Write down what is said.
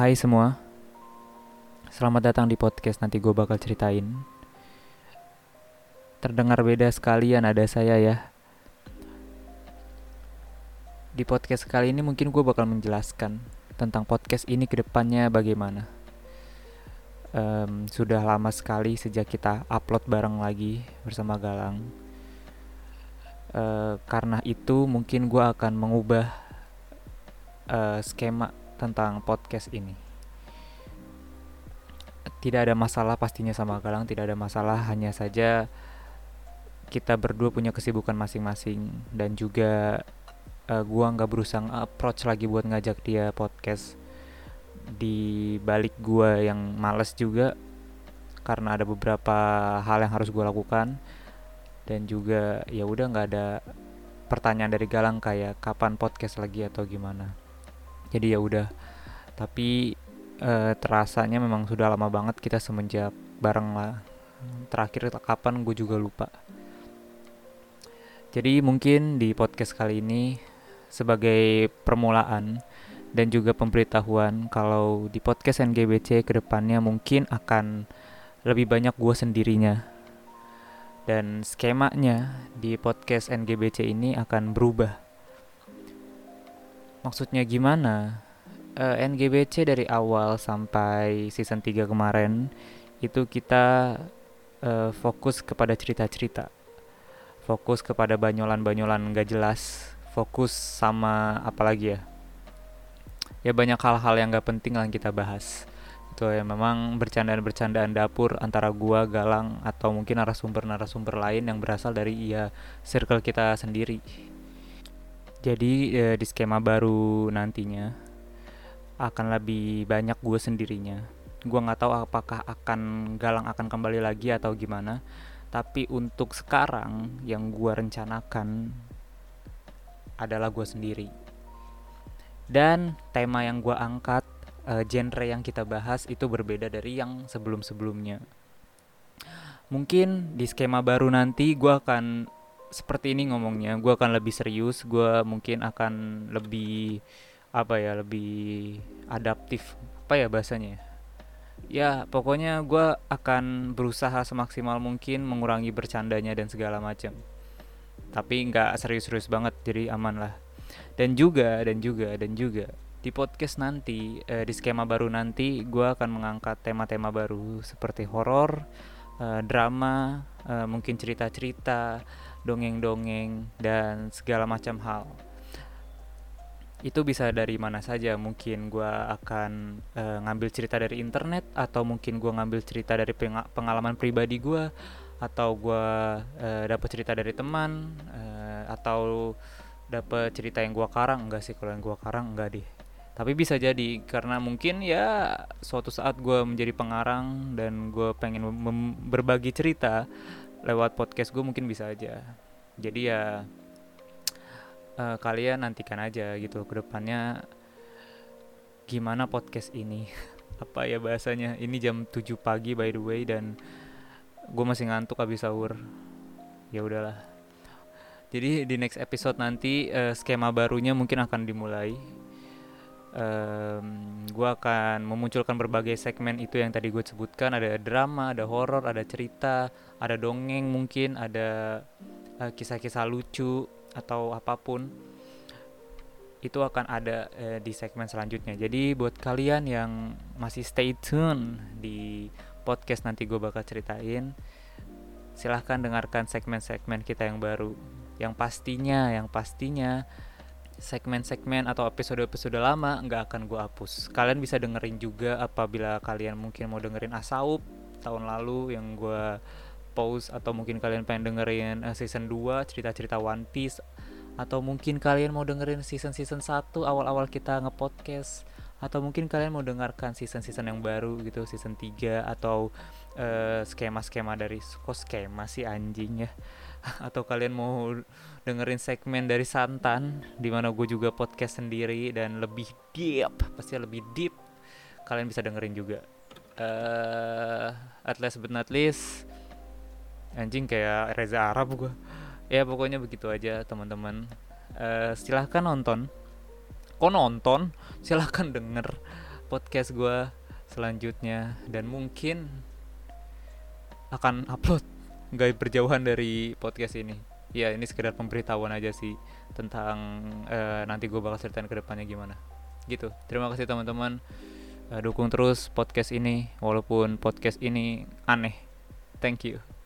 Hai semua, selamat datang di podcast nanti gue bakal ceritain. Terdengar beda sekalian ada saya ya. Di podcast kali ini mungkin gue bakal menjelaskan tentang podcast ini ke depannya bagaimana. Um, sudah lama sekali sejak kita upload bareng lagi bersama Galang. Uh, karena itu mungkin gue akan mengubah uh, skema tentang podcast ini. Tidak ada masalah pastinya sama Galang, tidak ada masalah, hanya saja kita berdua punya kesibukan masing-masing. Dan juga uh, gua nggak berusaha approach lagi buat ngajak dia podcast. Di balik gua yang males juga karena ada beberapa hal yang harus gua lakukan. Dan juga ya udah nggak ada pertanyaan dari Galang kayak kapan podcast lagi atau gimana jadi ya udah. Tapi uh, terasanya memang sudah lama banget kita semenjak bareng lah. Terakhir kapan gue juga lupa. Jadi mungkin di podcast kali ini sebagai permulaan dan juga pemberitahuan kalau di podcast NGBC ke depannya mungkin akan lebih banyak gue sendirinya. Dan skemanya di podcast NGBC ini akan berubah Maksudnya gimana? Uh, eh, NGBC dari awal sampai season 3 kemarin itu kita uh, fokus kepada cerita-cerita. Fokus kepada banyolan-banyolan gak jelas, fokus sama apa lagi ya? Ya banyak hal-hal yang gak penting yang kita bahas. Itu ya memang bercandaan-bercandaan dapur antara gua, Galang atau mungkin narasumber-narasumber lain yang berasal dari ya circle kita sendiri jadi e, di skema baru nantinya akan lebih banyak gue sendirinya. Gue nggak tahu apakah akan Galang akan kembali lagi atau gimana. Tapi untuk sekarang yang gue rencanakan adalah gue sendiri. Dan tema yang gue angkat, e, genre yang kita bahas itu berbeda dari yang sebelum-sebelumnya. Mungkin di skema baru nanti gue akan seperti ini ngomongnya gue akan lebih serius gue mungkin akan lebih apa ya lebih adaptif apa ya bahasanya ya? Pokoknya gue akan berusaha semaksimal mungkin mengurangi bercandanya dan segala macam. Tapi nggak serius-serius banget jadi aman lah. Dan juga dan juga dan juga di podcast nanti eh, di skema baru nanti gue akan mengangkat tema-tema baru seperti horor eh, drama eh, mungkin cerita-cerita dongeng-dongeng dan segala macam hal. Itu bisa dari mana saja. Mungkin gue akan uh, ngambil cerita dari internet atau mungkin gue ngambil cerita dari pengalaman pribadi gue atau gue uh, dapat cerita dari teman uh, atau dapat cerita yang gue karang. Enggak sih kalau yang gue karang enggak deh. Tapi bisa jadi karena mungkin ya suatu saat gue menjadi pengarang dan gue pengen berbagi cerita lewat podcast gue mungkin bisa aja. Jadi ya uh, kalian nantikan aja gitu ke depannya gimana podcast ini. Apa ya bahasanya? Ini jam 7 pagi by the way dan gue masih ngantuk habis sahur. Ya udahlah. Jadi di next episode nanti uh, skema barunya mungkin akan dimulai um, gue akan memunculkan berbagai segmen itu yang tadi gue sebutkan. Ada drama ada horor ada cerita ada dongeng mungkin ada uh, kisah-kisah lucu atau apa pun. Itu akan ada uh, di segmen selanjutnya. Jadi buat kalian yang masih stay tune di podcast nanti gue bakal ceritain silahkan dengarkan segmen-segmen kita yang baru. Yang pastinya yang pastinya segmen-segmen atau episode-episode lama nggak akan gue hapus. Kalian bisa dengerin juga apabila kalian mungkin mau dengerin Asaup tahun lalu yang gue post atau mungkin kalian pengen dengerin uh, season 2 cerita-cerita One Piece atau mungkin kalian mau dengerin season-season 1 awal-awal kita nge-podcast atau mungkin kalian mau dengarkan season-season yang baru gitu season 3 atau uh, skema-skema dari kok skema sih anjing ya atau kalian mau dengerin segmen dari Santan di mana gue juga podcast sendiri dan lebih deep pasti lebih deep kalian bisa dengerin juga. Uh, at least but not least anjing kayak Reza Arab gue ya pokoknya begitu aja teman-teman. Uh, silahkan nonton. Kok nonton? Silahkan denger podcast gue selanjutnya. Dan mungkin akan upload nggak berjauhan dari podcast ini. Ya ini sekedar pemberitahuan aja sih tentang uh, nanti gue bakal ceritain ke depannya gimana. Gitu. Terima kasih teman-teman. Uh, dukung terus podcast ini walaupun podcast ini aneh. Thank you